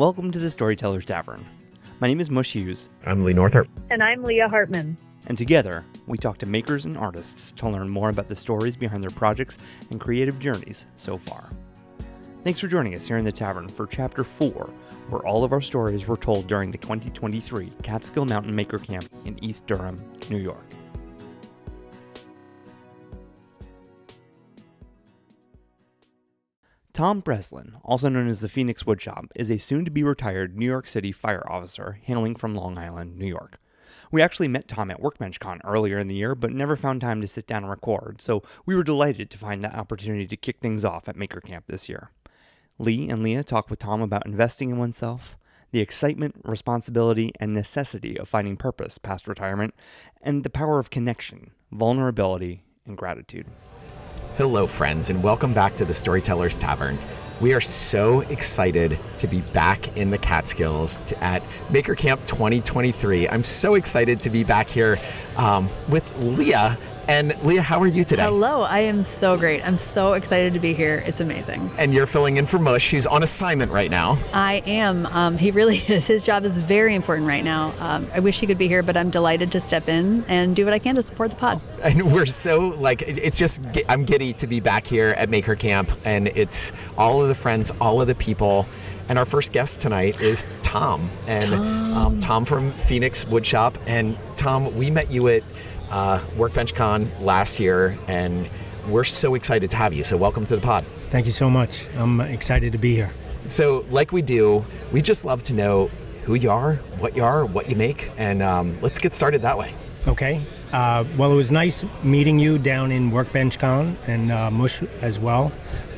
Welcome to the Storyteller's Tavern. My name is Mush Hughes, I'm Leigh Northrop. And I'm Leah Hartman. and together we talk to makers and artists to learn more about the stories behind their projects and creative journeys so far. Thanks for joining us here in the tavern for Chapter 4, where all of our stories were told during the 2023 Catskill Mountain Maker Camp in East Durham, New York. Tom Breslin, also known as the Phoenix Woodshop, is a soon to be retired New York City fire officer hailing from Long Island, New York. We actually met Tom at WorkbenchCon earlier in the year, but never found time to sit down and record, so we were delighted to find that opportunity to kick things off at Maker Camp this year. Leigh and Leah talk with Tom about investing in oneself, the excitement, responsibility, and necessity of finding purpose past retirement, and the power of connection, vulnerability, and gratitude. Hello, friends, and welcome back to the Storyteller's Tavern. We are so excited to be back in the Catskills to, at Maker Camp 2023. I'm so excited to be back here um, with Leah. And Leah, how are you today? Hello, I am so great. I'm so excited to be here. It's amazing. And you're filling in for Mush, who's on assignment right now. I am. Um, he really is. His job is very important right now. Um, I wish he could be here, but I'm delighted to step in and do what I can to support the pod. And we're so like it's just I'm giddy to be back here at Maker Camp, and it's all of the friends, all of the people. And our first guest tonight is Tom, and Tom, um, Tom from Phoenix Woodshop. And Tom, we met you at uh, Workbench Con last year, and we're so excited to have you. So welcome to the pod. Thank you so much. I'm excited to be here. So, like we do, we just love to know who you are, what you are, what you make, and um, let's get started that way. Okay. Uh, well, it was nice meeting you down in Workbench Con and uh, Mush as well.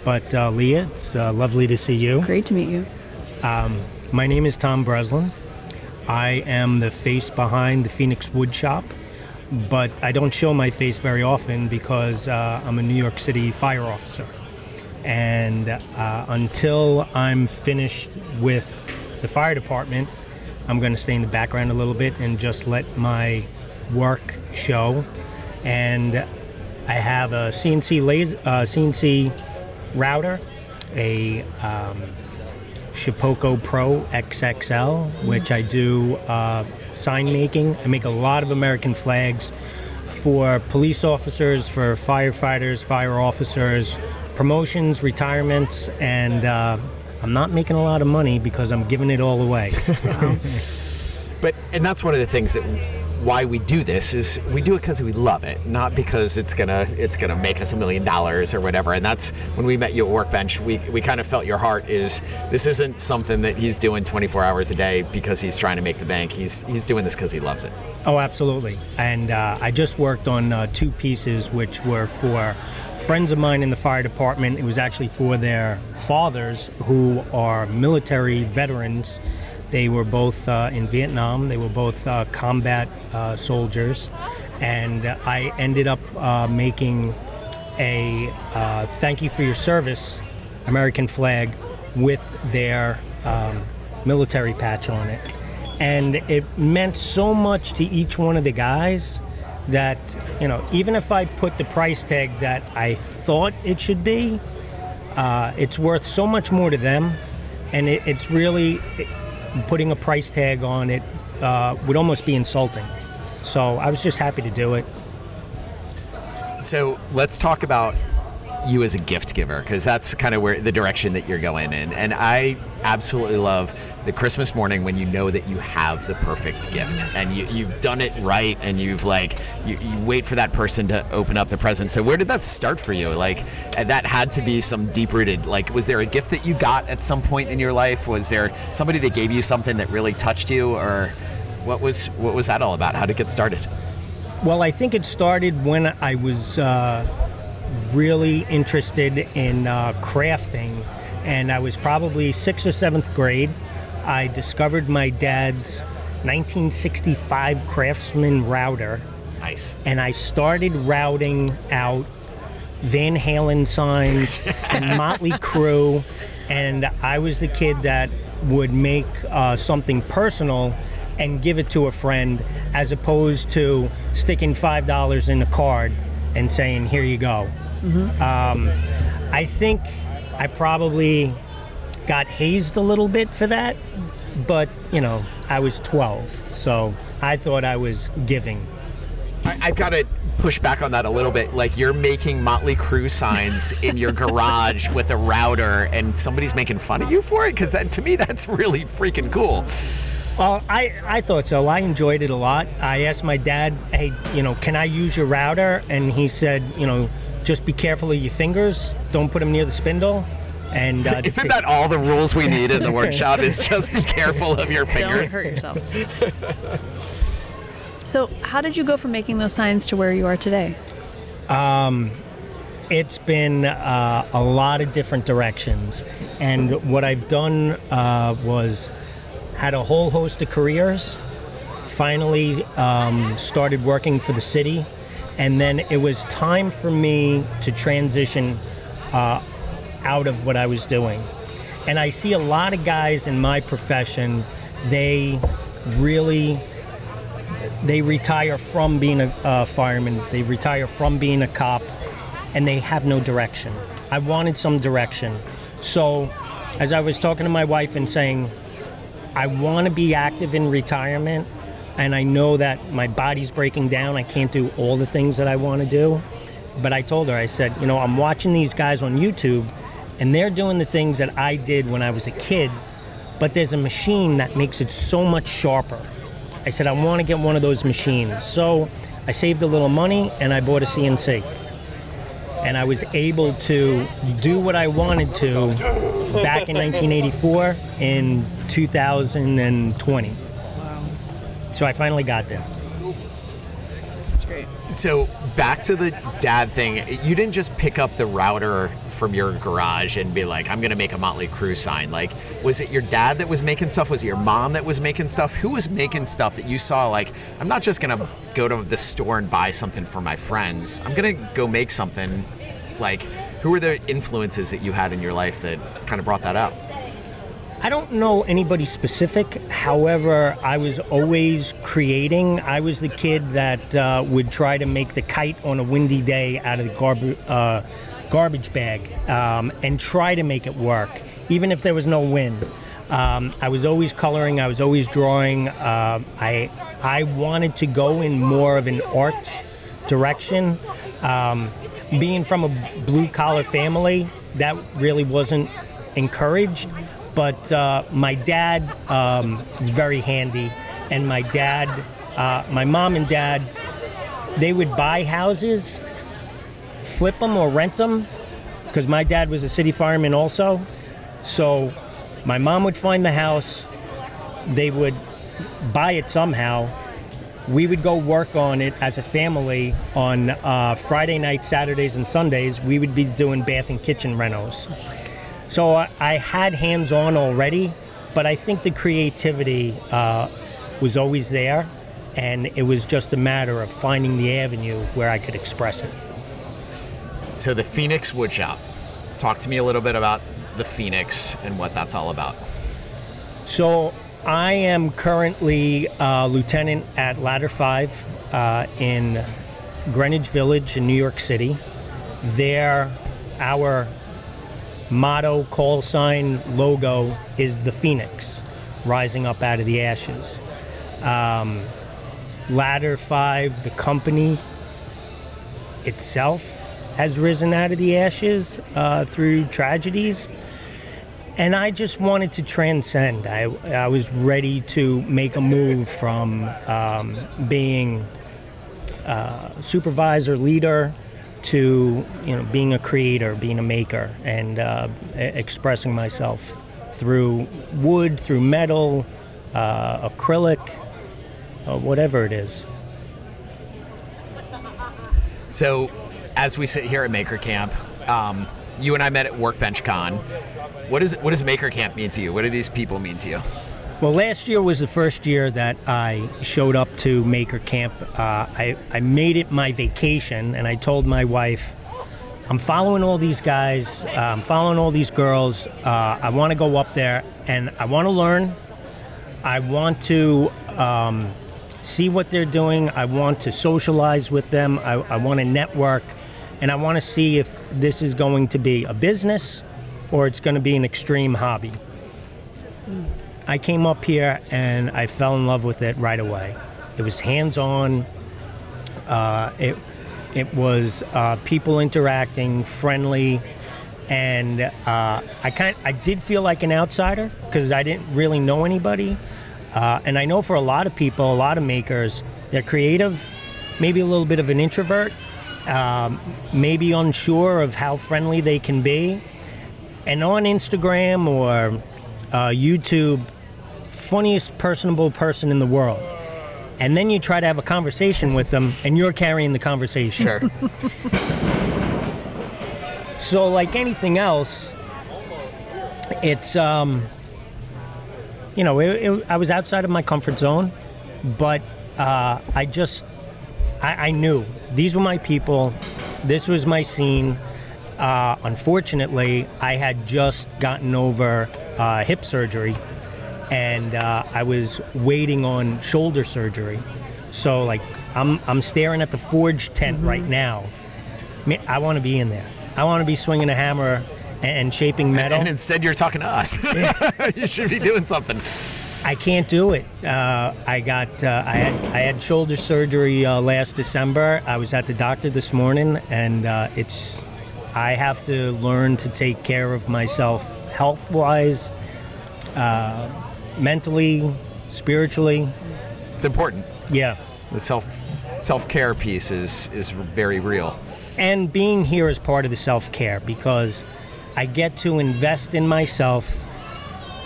But uh, Leah, it's uh, lovely to see you. Great to meet you. My name is Tom Breslin. I am the face behind the Phoenix Woodshop, but I don't show my face very often because uh, I'm a New York City fire officer. And uh, until I'm finished with the fire department, I'm going to stay in the background a little bit and just let my work show. And I have a CNC laser, uh, CNC router, a um, Pro XXL, which I do uh, sign making. I make a lot of American flags for police officers, for firefighters, fire officers, promotions, retirements, and uh, I'm not making a lot of money because I'm giving it all away. But and that's one of the things that why we do this is we do it because we love it, not because it's gonna it's gonna make us a million dollars or whatever. And that's when we met you at Workbench. We we kind of felt your heart is this isn't something that he's doing 24 hours a day because he's trying to make the bank. He's he's doing this because he loves it. Oh, absolutely. And uh, I just worked on uh, two pieces which were for friends of mine in the fire department. It was actually for their fathers who are military veterans. They were both uh, in Vietnam, they were both uh, combat uh, soldiers. And I ended up uh, making a uh, thank you for your service American flag with their um, military patch on it. And it meant so much to each one of the guys that, you know, even if I put the price tag that I thought it should be, uh, it's worth so much more to them. And it, it's really putting a price tag on it uh, would almost be insulting. So I was just happy to do it. So let's talk about you as a gift giver because that's kind of where the direction that you're going in. And I absolutely love the Christmas morning when you know that you have the perfect gift and you, you've done it right and you've like you, you wait for that person to open up the present. So where did that start for you? Like that had to be some deep rooted. Like was there a gift that you got at some point in your life? Was there somebody that gave you something that really touched you or what was what was that all about? How did it get started? Well, I think it started when I was uh, really interested in uh, crafting, and I was probably sixth or seventh grade. I discovered my dad's 1965 Craftsman router, Nice. and I started routing out Van Halen signs and Motley Crue, and I was the kid that would make uh, something personal and give it to a friend, as opposed to sticking five dollars in a card and saying, "Here you go." Um, I think I probably got hazed a little bit for that, but you know, I was 12, so I thought I was giving. I, I've got to push back on that a little bit. Like you're making Motley Crue signs in your garage with a router, and somebody's making fun of you for it. Because that to me, that's really freaking cool. Well, I, I thought so. I enjoyed it a lot. I asked my dad, hey, you know, can I use your router? And he said, you know, just be careful of your fingers. Don't put them near the spindle. And uh, Isn't that all the rules we need in the workshop? Is just be careful of your fingers. Don't fingers. hurt yourself. so, how did you go from making those signs to where you are today? it's been uh, a lot of different directions. And what I've done uh, was had a whole host of careers. Finally, um, started working for the city, and then it was time for me to transition uh, out of what I was doing. And I see a lot of guys in my profession. They really they retire from being a fireman. They retire from being a cop, and they have no direction. I wanted some direction, so as I was talking to my wife and saying, I want to be active in retirement, and I know that my body's breaking down. I can't do all the things that I want to do. But I told her, I said, you know, I'm watching these guys on YouTube, and they're doing the things that I did when I was a kid, but there's a machine that makes it so much sharper. I said, I want to get one of those machines. So I saved a little money and I bought a CNC. And I was able to do what I wanted to back in 1984 in 2020. So I finally got there. That's great. So back to the dad thing. You didn't just pick up the router from your garage and be like, "I'm going to make a Motley Crue sign." Like, was it your dad that was making stuff? Was it your mom that was making stuff? Who was making stuff that you saw? Like, I'm not just going to go to the store and buy something for my friends. I'm going to go make something. Like, who were the influences that you had in your life that kind of brought that up? I don't know anybody specific. However, I was always creating. I was the kid that uh, would try to make the kite on a windy day out of the garb- uh, garbage bag um, and try to make it work, even if there was no wind. Um, I was always coloring. I was always drawing. Uh, I I wanted to go in more of an art direction. Um, being from a blue collar family, that really wasn't encouraged. But uh, my dad um, is very handy, and my dad, uh, my mom and dad, they would buy houses, flip them or rent them, because my dad was a city fireman also. So my mom would find the house, they would buy it somehow. We would go work on it as a family on uh, Friday nights, Saturdays, and Sundays. We would be doing bath and kitchen renos. So I, had hands on already, but I think the creativity uh, was always there, and it was just a matter of finding the avenue where I could express it. So the Phoenix Woodshop. Talk to me a little bit about the Phoenix and what that's all about. So I am currently uh, lieutenant at Ladder 5 uh, in Greenwich Village in New York City. There, our motto, call sign, logo is the phoenix rising up out of the ashes. Um, Ladder 5, the company itself, has risen out of the ashes uh, through tragedies. And I just wanted to transcend. I, I was ready to make a move from um, being uh, supervisor, leader, to you know being a creator, being a maker, and uh, expressing myself through wood, through metal, uh, acrylic, uh, whatever it is. So, as we sit here at Maker Camp, um, you and I met at Workbench Con. What is what does Maker Camp mean to you? What do these people mean to you? Well, last year was the first year that I showed up to Maker Camp. Uh, I, I made it my vacation, and I told my wife, I'm following all these guys, uh, I'm following all these girls. Uh, I want to go up there and I want to learn. I want to um, see what they're doing. I want to socialize with them. I, I want to network. And I want to see if this is going to be a business or it's going to be an extreme hobby. I came up here and I fell in love with it right away. It was hands on. Uh, it it was uh, people interacting, friendly, and uh, I kind I did feel like an outsider because I didn't really know anybody. Uh, and I know for a lot of people, a lot of makers, they're creative, maybe a little bit of an introvert, um, maybe unsure of how friendly they can be. And on Instagram or uh, YouTube, funniest personable person in the world. And then you try to have a conversation with them, and you're carrying the conversation. Sure. So, like anything else, it's um, you know, it, it, I was outside of my comfort zone, but uh, I just I, I knew these were my people. This was my scene. Uh, unfortunately, I had just gotten over uh, hip surgery, and uh, I was waiting on shoulder surgery. So, like, I'm I'm staring at the forge tent right now. I, mean, I want to be in there. I want to be swinging a hammer and, and shaping metal. and instead, you're talking to us. you should be doing something. I can't do it. Uh, I got uh, I had I had shoulder surgery uh, last December. I was at the doctor this morning, and uh, it's I have to learn to take care of myself health wise, uh, mentally, spiritually. It's important. Yeah, The self self care piece is is very real. and being here is part of the self care because I get to invest in myself,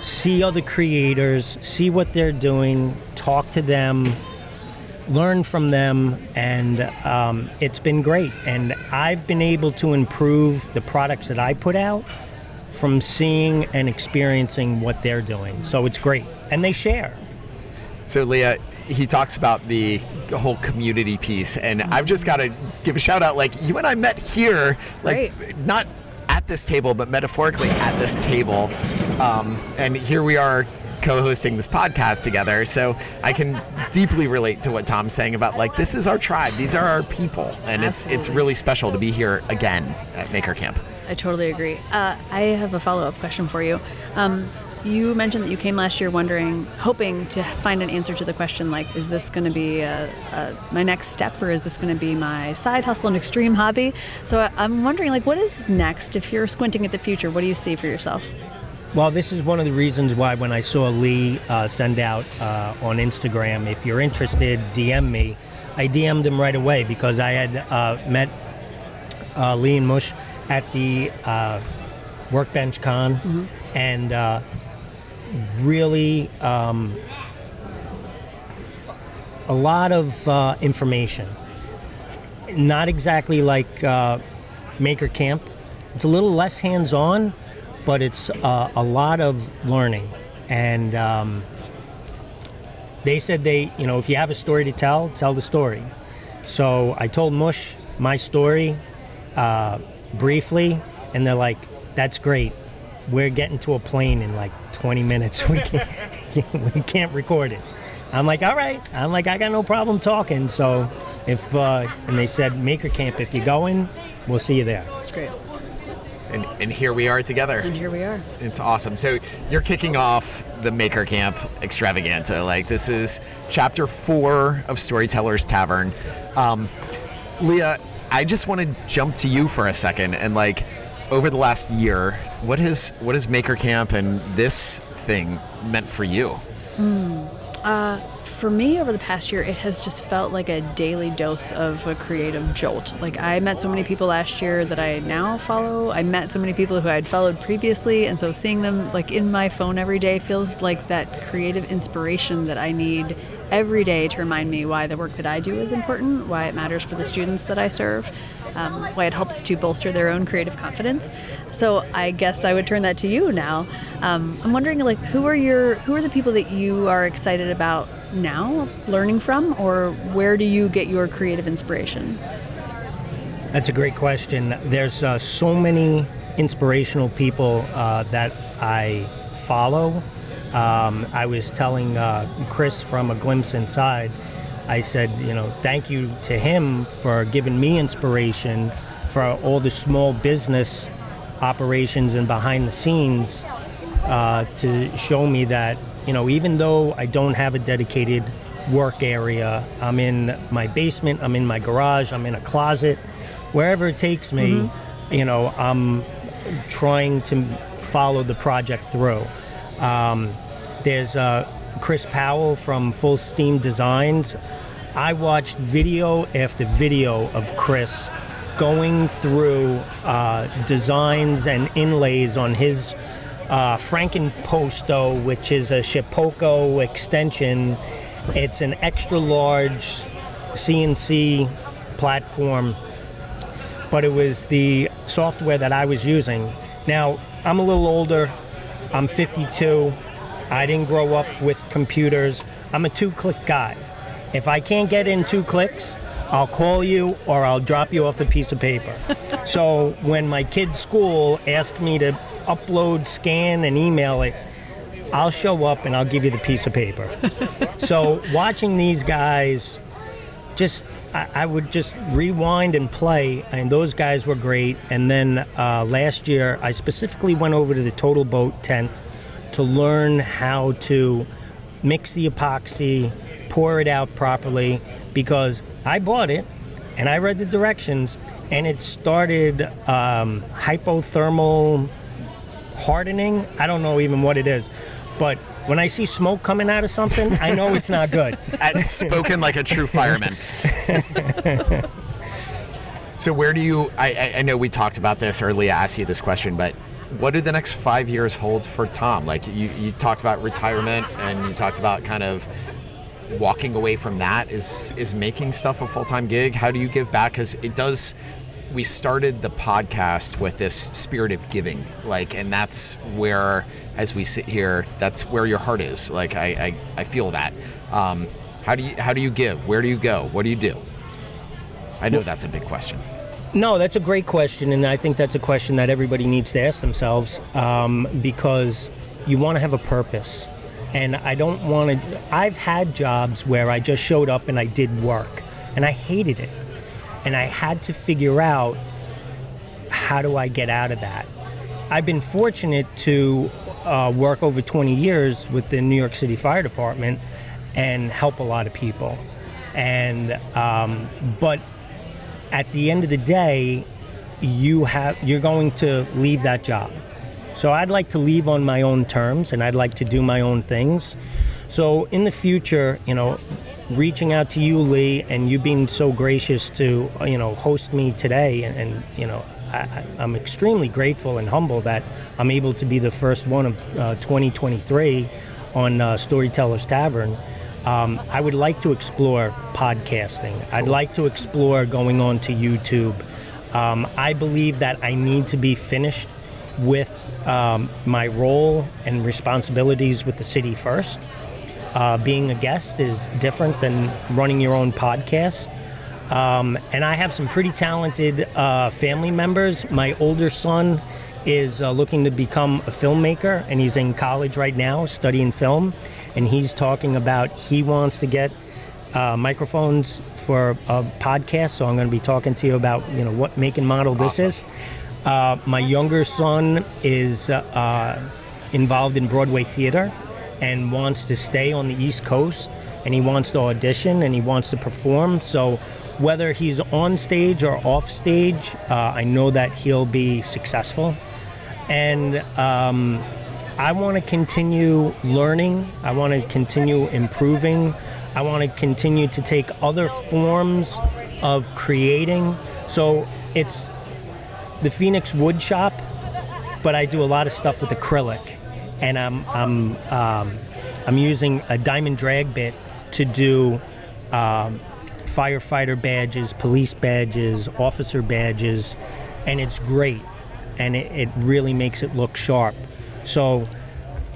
see other creators, see what they're doing, talk to them, learn from them, and um, it's been great. And I've been able to improve the products that I put out from seeing and experiencing what they're doing. So it's great. And they share. So Leah, he talks about the whole community piece, and I've just got to give a shout out. Like you and I met here, like Great. not at this table, but metaphorically at this table, um, and here we are co-hosting this podcast together. So I can deeply relate to what Tom's saying about like this is our tribe, these are our people, and it's it's really special to be here again at Maker Camp. I totally agree. Uh, I have a follow up question for you. Um, you mentioned that you came last year wondering, hoping to find an answer to the question like, is this going to be uh uh my next step or is this going to be my side hustle, and extreme hobby? So I- I'm wondering, like, what is next? If you're squinting at the future, what do you see for yourself? Well, this is one of the reasons why when I saw Leigh uh, send out uh, on Instagram, if you're interested, DM me. I DM'd him right away because I had uh, met uh, Leigh and Mush at the uh, Workbench Con and uh, really um, a lot of uh, information. Not exactly like uh, Maker Camp. It's a little less hands on, but it's uh, a lot of learning. And um, they said they, you know, if you have a story to tell, tell the story. So I told Mush my story uh, briefly, and they're like, that's great. We're getting to a plane in like 20 minutes. We can't, we can't record it. I'm like, all right. I'm like, I got no problem talking. So if, uh, and they said, Maker Camp, if you're going, we'll see you there. That's great. And, and here we are together. And here we are. It's awesome. So you're kicking off the Maker Camp extravaganza. Like this is chapter four of Storytellers Tavern. Um, Leah, I just want to jump to you for a second and like over the last year, what has what has Maker Camp and this thing meant for you? Hmm. Uh, for me, over the past year, it has just felt like a daily dose of a creative jolt. Like, I met so many people last year that I now follow. I met so many people who I'd followed previously, and so seeing them like in my phone every day feels like that creative inspiration that I need every day to remind me why the work that I do is important, why it matters for the students that I serve, um, why it helps to bolster their own creative confidence. So I guess I would turn that to you now. Um, I'm wondering, like, who are your who are the people that you are excited about now, learning from, or where do you get your creative inspiration? That's a great question. There's uh, so many inspirational people uh, that I follow. Um, I was telling uh, Chris from A Glimpse Inside, I said, you know, thank you to him for giving me inspiration for all the small business operations and behind the scenes uh, to show me that you know even though I don't have a dedicated work area, I'm in my basement, I'm in my garage, I'm in a closet, wherever it takes me. You know, I'm trying to follow the project through. Um, there's uh, Chris Powell from Full Steam Designs. I watched video after video of Chris going through uh, designs and inlays on his uh, Frankenposto, which is a Shapeoko extension. It's an extra large CNC platform, but it was the software that I was using. Now, I'm a little older, I'm 52. I didn't grow up with computers. I'm a two click guy. If I can't get in two clicks, I'll call you or I'll drop you off the piece of paper. so when my kid's school asked me to upload, scan, and email it, I'll show up and I'll give you the piece of paper. so watching these guys just I, I would just rewind and play and those guys were great. And then uh, last year i specifically went over to the total boat tent to learn how to mix the epoxy pour it out properly because i bought it and i read the directions and it started um, hypothermal hardening. I don't know even what it is but when i see smoke coming out of something i know it's not good And spoken like a true fireman. so where do you? I, I, I know we talked about this, earlier. I asked you this question, but what do the next five years hold for Tom? Like you, you talked about retirement, and you talked about kind of walking away from that. Is is making stuff a full time gig? How do you give back? Because it does. We started the podcast with this spirit of giving, like, and that's where, as we sit here, that's where your heart is. Like, I, I, I feel that. Um, how do you how do you give? Where do you go? What do you do? I know that's a big question. No, that's a great question, and I think that's a question that everybody needs to ask themselves um, because you want to have a purpose. And I don't want to. I've had jobs where I just showed up and I did work, and I hated it. And I had to figure out how do I get out of that. I've been fortunate to uh, work over 20 years with the New York City Fire Department and help a lot of people. And um, but at the end of the day, you have you're going to leave that job. So I'd like to leave on my own terms, and I'd like to do my own things. So in the future, you know, reaching out to you, Leigh, and you being so gracious to you know host me today, and, and you know. I, I'm extremely grateful and humble that I'm able to be the first one of uh, 2023 on uh, Storytellers Tavern. Um, I would like to explore podcasting. I'd like to explore going on to YouTube. Um, I believe that I need to be finished with um, my role and responsibilities with the city first. Uh, being a guest is different than running your own podcast. Um, and I have some pretty talented uh, family members. My older son is uh, looking to become a filmmaker, and he's in college right now studying film. And he's talking about he wants to get uh, microphones for a podcast. So I'm going to be talking to you about you know what make and model this is. Uh, my younger son is uh, involved in Broadway theater and wants to stay on the East Coast and he wants to audition and he wants to perform. So whether he's on stage or off stage, uh, I know that he'll be successful. And um, I want to continue learning. I want to continue improving. I want to continue to take other forms of creating. So it's the Phoenix Wood Shop, but I do a lot of stuff with acrylic, and I'm I'm um, I'm using a diamond drag bit to do um, firefighter badges, police badges, officer badges, and it's great, and it, it really makes it look sharp. So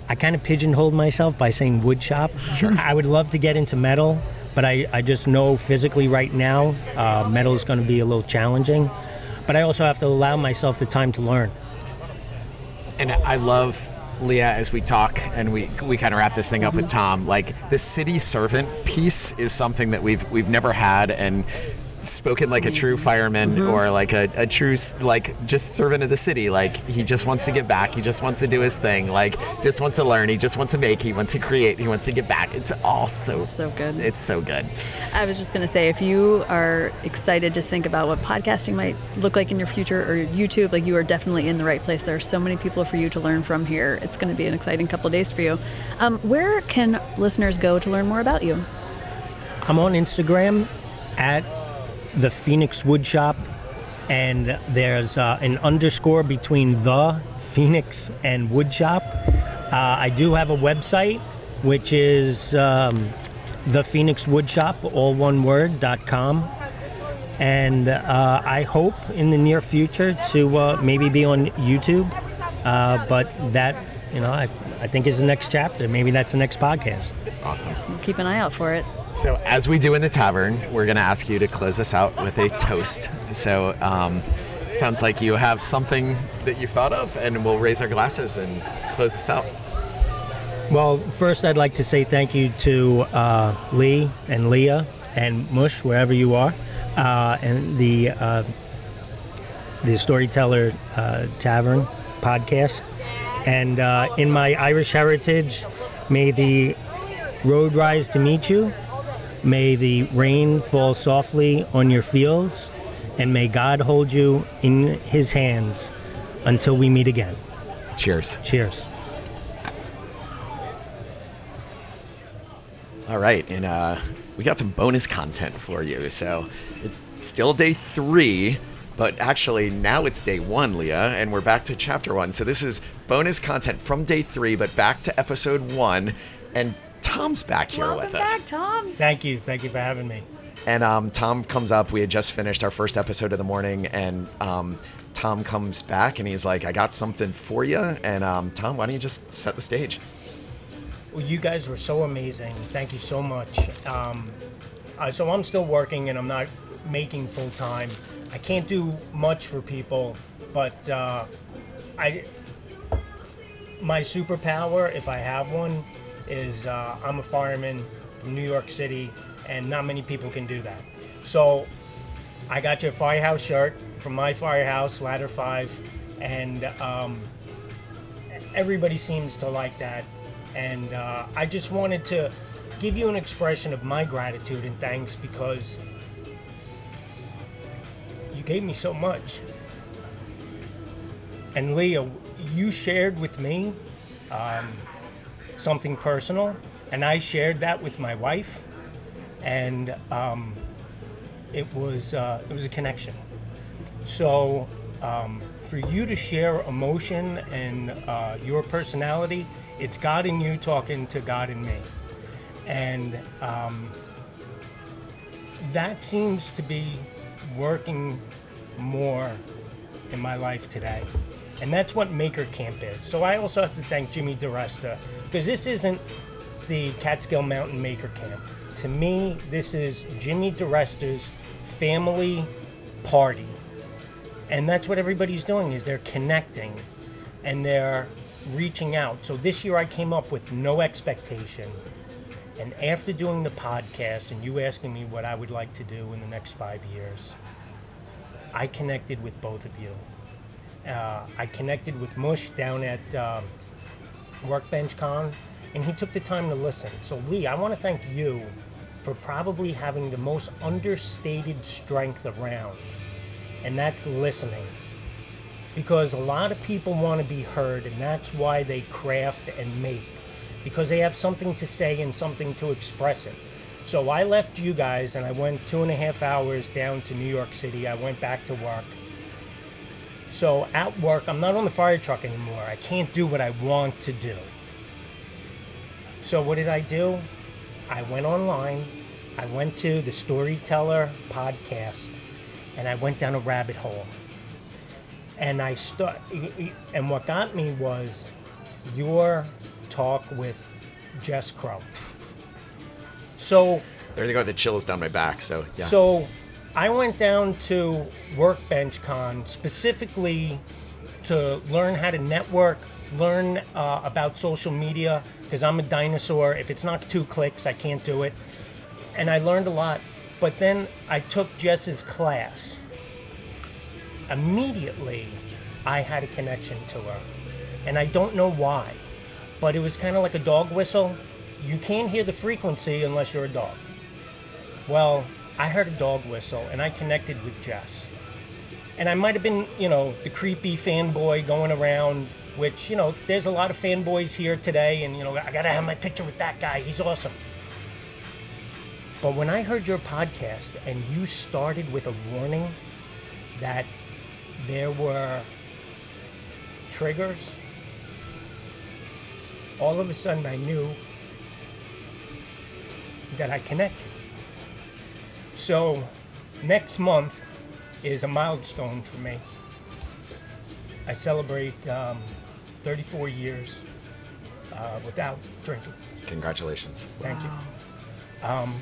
I kind of pigeonholed myself by saying wood shop. Sure. I would love to get into metal, but I, I just know physically right now uh, metal is going to be a little challenging. But I also have to allow myself the time to learn. And I love Leah as we talk and we we kind of wrap this thing up with mm-hmm. Tom. Like the city servant piece is something that we've we've never had, and spoken like a true fireman or like a, a true like just servant of the city like he just wants to give back he just wants to do his thing like just wants to learn he just wants to make he wants to create he wants to give back it's all so so good. it's so good I was just going to say, if you are excited to think about what podcasting might look like in your future or YouTube, like you are definitely in the right place. There are so many people for you to learn from here. It's going to be an exciting couple of days for you. Um, where can listeners go to learn more about you? I'm on Instagram at the Phoenix Woodshop, and there's uh, an underscore between the Phoenix and Woodshop. Uh, I do have a website, which is um, the Phoenix Woodshop, all one word, dot com. And uh, I hope in the near future to uh, maybe be on YouTube. Uh, but that, you know, I, I think is the next chapter. Maybe that's the next podcast. awesome Keep an eye out for it. so as we do in the tavern we're going to ask you to close us out with a toast so um, sounds like you have something that you thought of and we'll raise our glasses and close this out Well, first, I'd like to say thank you to uh, Leigh and Leah and Mush, wherever you are, uh, and the uh, the Storyteller uh, Tavern podcast. And uh, in my Irish heritage, may the road rise to meet you. May the rain fall softly on your fields, and may God hold you in His hands until we meet again. cheers Cheers. All right, and uh, we got some bonus content for you. So it's still day three, but actually now it's day one, Leah, and we're back to chapter one. So this is bonus content from day three, but back to episode one. And Tom's back here with us. back, Tom. Thank you. Thank you for having me. And um, Tom comes up. We had just finished our first episode of the morning, and um, Tom comes back and he's like, "I got something for you." And um, Tom, why don't you just set the stage? Well, you guys were so amazing. Thank you so much. Um, uh, so I'm still working and I'm not making full time. I can't do much for people, but uh, I my superpower, if I have one, is uh, I'm a fireman from New York City, and not many people can do that. So I got your firehouse shirt from my firehouse, Ladder Five, and um, everybody seems to like that. And uh, I just wanted to give you an expression of my gratitude and thanks because gave me so much. And Leah, you shared with me um, something personal, and I shared that with my wife, and um, it was uh, it was a connection. So um, for you to share emotion and uh, your personality, it's God in you talking to God in me, and um, that seems to be working more in my life today. And that's what Maker Camp is. So I also have to thank Jimmy DeResta because this isn't the Catskill Mountain Maker Camp. To me, this is Jimmy DeResta's family party. And that's what everybody's doing is they're connecting and they're reaching out. So this year I came up with no expectation. And after doing the podcast and you asking me what I would like to do in the next five years, I connected with both of you. Uh, I connected with Mush down at um, Workbench Con, and he took the time to listen. So, Leigh, I want to thank you for probably having the most understated strength around, and that's listening. Because a lot of people want to be heard, and that's why they craft and make, because they have something to say and something to express it. So I left you guys and I went two and a half hours down to New York City. I went back to work. So at work, I'm not on the fire truck anymore. I can't do what I want to do. So what did I do? I went online. I went to the Storyteller podcast and I went down a rabbit hole. And I start and what got me was your talk with Jess Crow. So There they go. The chills down my back. So yeah. so I went down to Workbench Con specifically to learn how to network, learn uh, about social media, because I'm a dinosaur. If it's not two clicks, I can't do it. And I learned a lot. But then I took Jess's class. Immediately, I had a connection to her. And I don't know why, but it was kind of like a dog whistle. You can't hear the frequency unless you're a dog. Well, I heard a dog whistle and I connected with Jess. And I might have been, you know, the creepy fanboy going around, which, you know, there's a lot of fanboys here today, and, you know, I gotta have my picture with that guy. He's awesome. But when I heard your podcast and you started with a warning that there were triggers, all of a sudden I knew that I connected. So next month is a milestone for me. I celebrate um, 34 years uh, without drinking. Congratulations. Thank you. Um,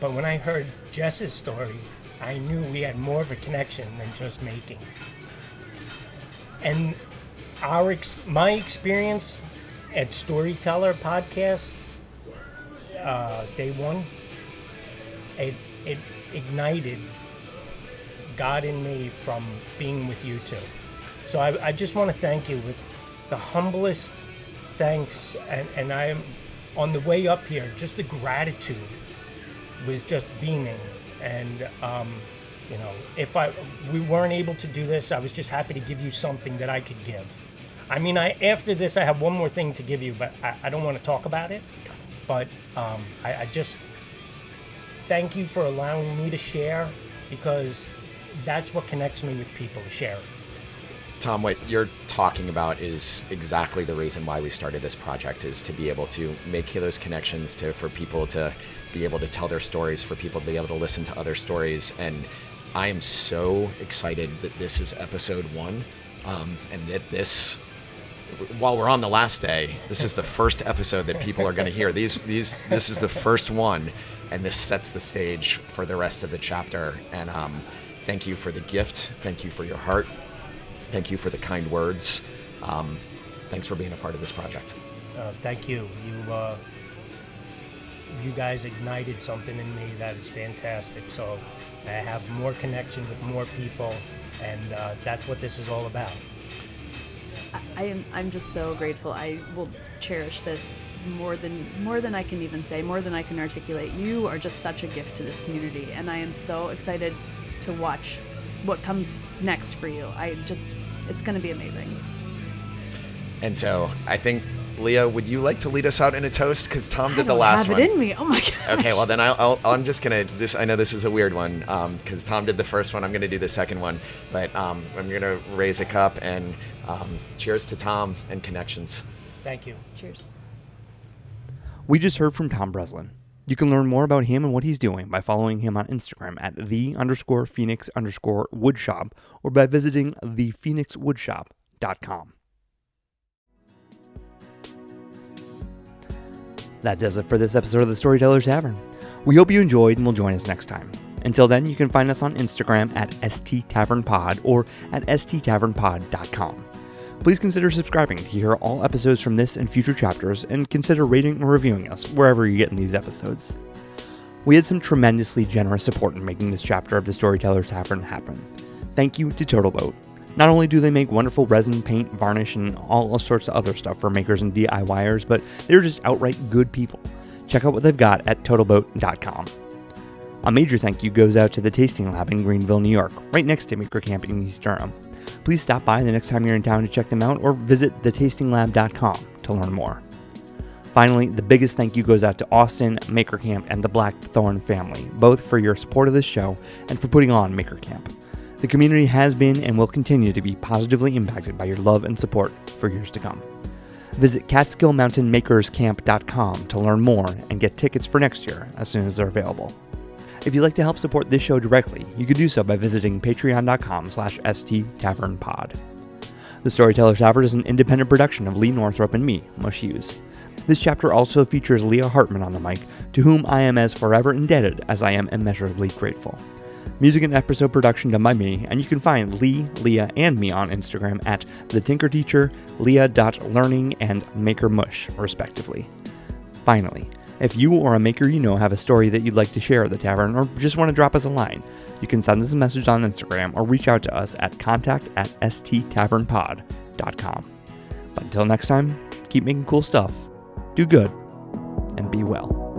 but when I heard Jess's story, I knew we had more of a connection than just making. And our ex- my experience at Storyteller podcast, uh, day one, it, it ignited God in me from being with you two. So I, I just want to thank you with the humblest thanks. And, and I'm on the way up here, just the gratitude was just beaming. And, um, you know, if I we weren't able to do this, I was just happy to give you something that I could give. I mean, I after this, I have one more thing to give you, but I, I don't want to talk about it. But um, I, I just thank you for allowing me to share because that's what connects me with people share. Tom, what you're talking about is exactly the reason why we started this project is to be able to make those connections to for people to be able to tell their stories, for people to be able to listen to other stories. And I am so excited that this is episode one, um, and that this while we're on the last day, this is the first episode that people are going to hear. These, these, this is the first one, and this sets the stage for the rest of the chapter. And um, thank you for the gift. Thank you for your heart. Thank you for the kind words. Um, thanks for being a part of this project. Uh, thank you. You uh, you guys ignited something in me that is fantastic. So I have more connection with more people, and uh, that's what this is all about. I am I'm just so grateful. I will cherish this more than more than I can even say, more than I can articulate. You are just such a gift to this community and I am so excited to watch what comes next for you. I just it's going to be amazing. And so I think, Leah, would you like to lead us out in a toast? Because Tom I did the don't last have one. it in me. Oh my god. Okay, well then I'll, I'll, I'm just gonna this. I know this is a weird one because Tom did the first one. I'm gonna do the second one, but um, I'm gonna raise a cup and um, cheers to Tom and connections. Thank you. Cheers. We just heard from Tom Breslin. You can learn more about him and what he's doing by following him on Instagram at the underscore phoenix underscore woodshop or by visiting thephoenixwoodshop.com. That does it for this episode of the Storyteller's Tavern. We hope you enjoyed and will join us next time. Until then, you can find us on Instagram at sttavernpod or at sttavernpod.com. Please consider subscribing to hear all episodes from this and future chapters, and consider rating or reviewing us wherever you get in these episodes. We had some tremendously generous support in making this chapter of the Storyteller's Tavern happen. Thank you to Total Boat. Not only do they make wonderful resin, paint, varnish, and all sorts of other stuff for makers and DIYers, but they're just outright good people. Check out what they've got at totalboat.com. A major thank you goes out to the Tasting Lab in Greenville, New York, right next to Maker Camp in East Durham. Please stop by the next time you're in town to check them out or visit thetastinglab.com to learn more. Finally, the biggest thank you goes out to Austin, Maker Camp, and the Blackthorn family, both for your support of this show and for putting on Maker Camp. The community has been and will continue to be positively impacted by your love and support for years to come. Visit CatskillMountainMakersCamp.com to learn more and get tickets for next year as soon as they're available. If you'd like to help support this show directly, you can do so by visiting patreon.com slash sttavernpod. The Storyteller's Tavern is an independent production of Leigh Northrop and me, Mush Hughes. This chapter also features Leah Hartman on the mic, to whom I am as forever indebted as I am immeasurably grateful. Music and episode production done by me, and you can find Leigh, Leah, and me on Instagram at The Tinker Teacher, Leah.Learning, and Maker Mush, respectively. Finally, If you or a maker you know have a story that you'd like to share at the tavern or just want to drop us a line, you can send us a message on Instagram or reach out to us at contact at sttavernpod.com. But until next time, keep making cool stuff, do good, and be well.